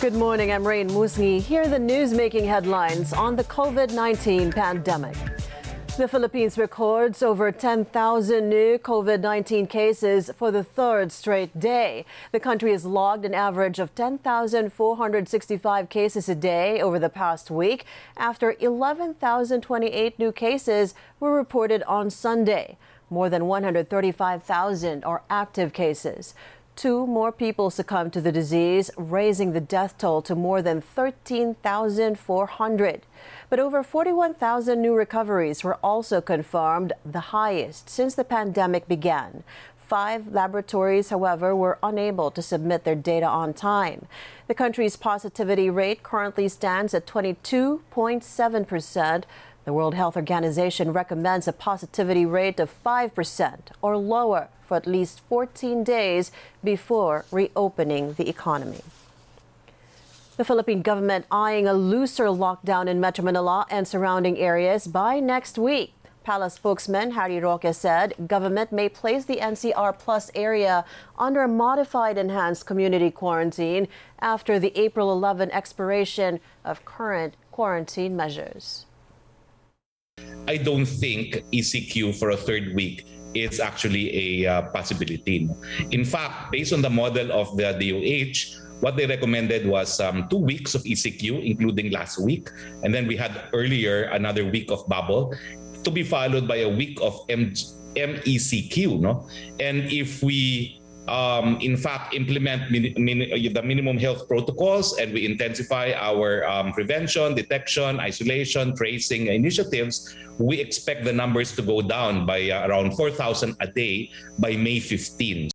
Good morning. I'm Rain Musni. Here are the news making headlines on the COVID 19 pandemic. The Philippines records over 10,000 new COVID 19 cases for the third straight day. The country has logged an average of 10,465 cases a day over the past week after 11,028 new cases were reported on Sunday. More than 135,000 are active cases. Two more people succumbed to the disease, raising the death toll to more than 13,400. But over 41,000 new recoveries were also confirmed, the highest since the pandemic began. Five laboratories, however, were unable to submit their data on time. The country's positivity rate currently stands at 22.7 percent. The World Health Organization recommends a positivity rate of 5% or lower for at least 14 days before reopening the economy. The Philippine government eyeing a looser lockdown in Metro Manila and surrounding areas by next week. Palace spokesman Harry Roque said government may place the NCR Plus area under a modified enhanced community quarantine after the April 11 expiration of current quarantine measures. I don't think ECQ for a third week is actually a uh, possibility. In fact, based on the model of the DOH, what they recommended was um, two weeks of ECQ, including last week. And then we had earlier another week of bubble to be followed by a week of M- MECQ. No? And if we um, in fact implement min- min- the minimum health protocols and we intensify our um, prevention, detection, isolation, tracing initiatives, we expect the numbers to go down by uh, around 4,000 a day by May 15.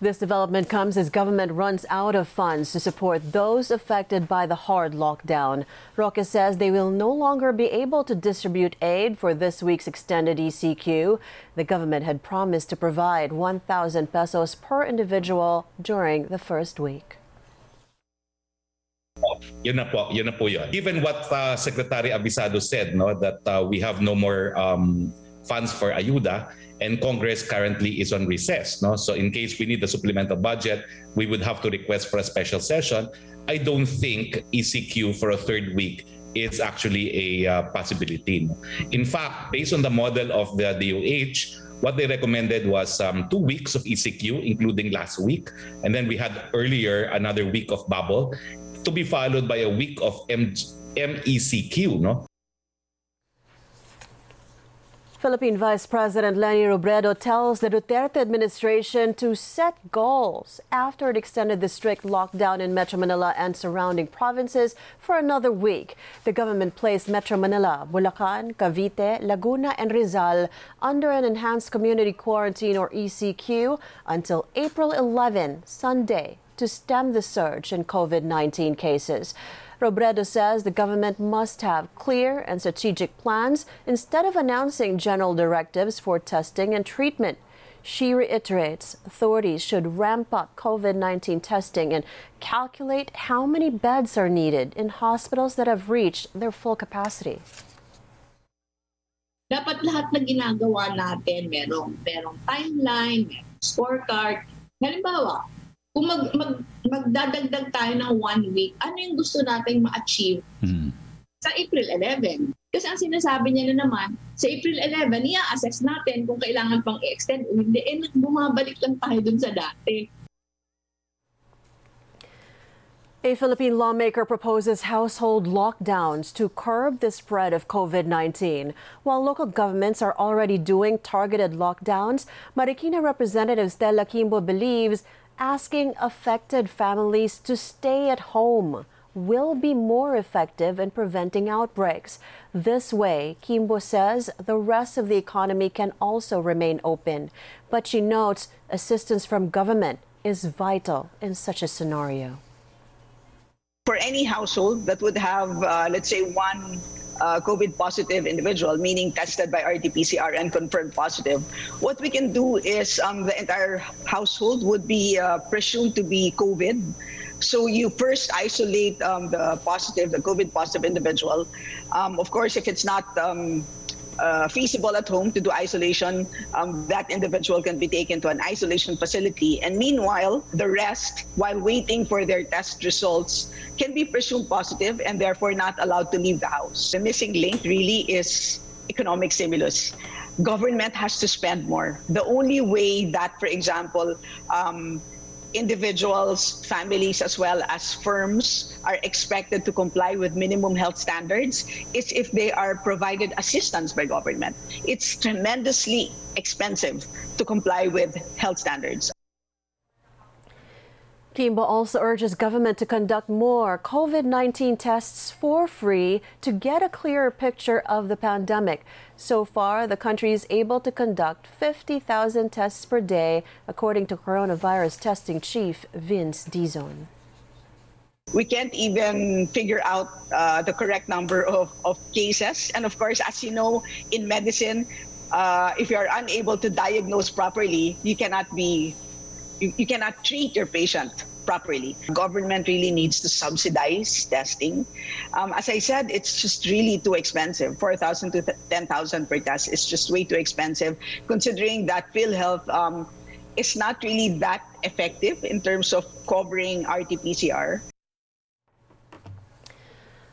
This development comes as government runs out of funds to support those affected by the hard lockdown. Roque says they will no longer be able to distribute aid for this week's extended ECQ. The government had promised to provide 1,000 pesos per individual during the first week. Yun na po, yun na po yun. Given what uh, Secretary Avisado said, no, that uh, we have no more um, funds for ayuda, and Congress currently is on recess. No? So in case we need a supplemental budget, we would have to request for a special session. I don't think ECQ for a third week is actually a uh, possibility. In fact, based on the model of the DOH, what they recommended was um, two weeks of ECQ, including last week. And then we had earlier another week of bubble to be followed by a week of M- MECQ, no? Philippine Vice President Leni Robredo tells the Duterte administration to set goals after it extended the strict lockdown in Metro Manila and surrounding provinces for another week. The government placed Metro Manila, Bulacan, Cavite, Laguna, and Rizal under an enhanced community quarantine or ECQ until April 11, Sunday, to stem the surge in COVID 19 cases. Robredo says the government must have clear and strategic plans instead of announcing general directives for testing and treatment. She reiterates authorities should ramp up COVID 19 testing and calculate how many beds are needed in hospitals that have reached their full capacity. Dapat lahat na ginagawa natin, merong, merong timeline, merong scorecard. Halimbawa, kung mag, mag, magdadagdag tayo ng one week, ano yung gusto nating ma-achieve mm. sa April 11? Kasi ang sinasabi niya na naman, sa April 11, i-assess natin kung kailangan pang i-extend o hindi. Eh, bumabalik lang tayo dun sa dati. A Philippine lawmaker proposes household lockdowns to curb the spread of COVID 19. While local governments are already doing targeted lockdowns, Marikina Representative Stella Kimbo believes asking affected families to stay at home will be more effective in preventing outbreaks. This way, Quimbo says the rest of the economy can also remain open. But she notes assistance from government is vital in such a scenario. For any household that would have, uh, let's say, one uh, COVID positive individual, meaning tested by RT-PCR and confirmed positive, what we can do is um, the entire household would be uh, presumed to be COVID. So you first isolate um, the positive, the COVID positive individual. Um, of course, if it's not um, uh, feasible at home to do isolation, um, that individual can be taken to an isolation facility. And meanwhile, the rest, while waiting for their test results, can be presumed positive and therefore not allowed to leave the house. The missing link really is economic stimulus. Government has to spend more. The only way that, for example, um, individuals, families, as well as firms are expected to comply with minimum health standards is if they are provided assistance by government. It's tremendously expensive to comply with health standards. Quimbo also urges government to conduct more COVID 19 tests for free to get a clearer picture of the pandemic. So far, the country is able to conduct 50,000 tests per day, according to coronavirus testing chief Vince Dizon. We can't even figure out uh, the correct number of, of cases. And of course, as you know, in medicine, uh, if you are unable to diagnose properly, you cannot be you, you cannot treat your patient properly. Government really needs to subsidize testing. Um, as I said, it's just really too expensive. 4,000 to 10,000 per test is just way too expensive, considering that PhilHealth um, is not really that effective in terms of covering RT-PCR.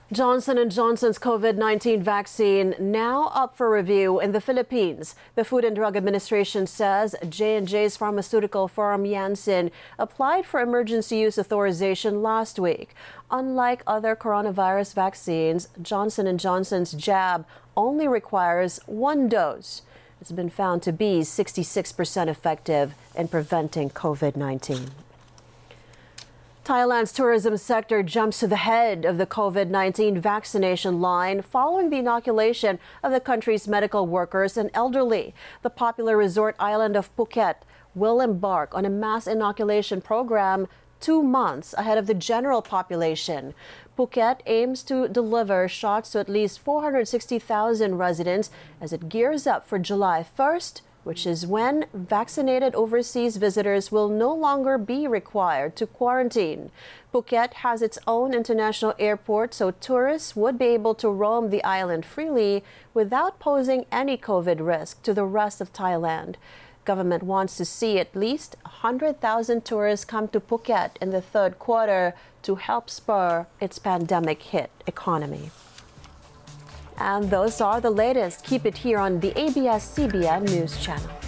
Johnson & Johnson's COVID-19 vaccine now up for review in the Philippines. The Food and Drug Administration says J&J's pharmaceutical firm Janssen applied for emergency use authorization last week. Unlike other coronavirus vaccines, Johnson & Johnson's jab only requires one dose. It's been found to be 66% effective in preventing COVID-19. Thailand's tourism sector jumps to the head of the COVID 19 vaccination line following the inoculation of the country's medical workers and elderly. The popular resort island of Phuket will embark on a mass inoculation program two months ahead of the general population. Phuket aims to deliver shots to at least 460,000 residents as it gears up for July 1st which is when vaccinated overseas visitors will no longer be required to quarantine. Phuket has its own international airport, so tourists would be able to roam the island freely without posing any COVID risk to the rest of Thailand. Government wants to see at least 100,000 tourists come to Phuket in the third quarter to help spur its pandemic hit economy. And those are the latest. Keep it here on the ABS CBN News Channel.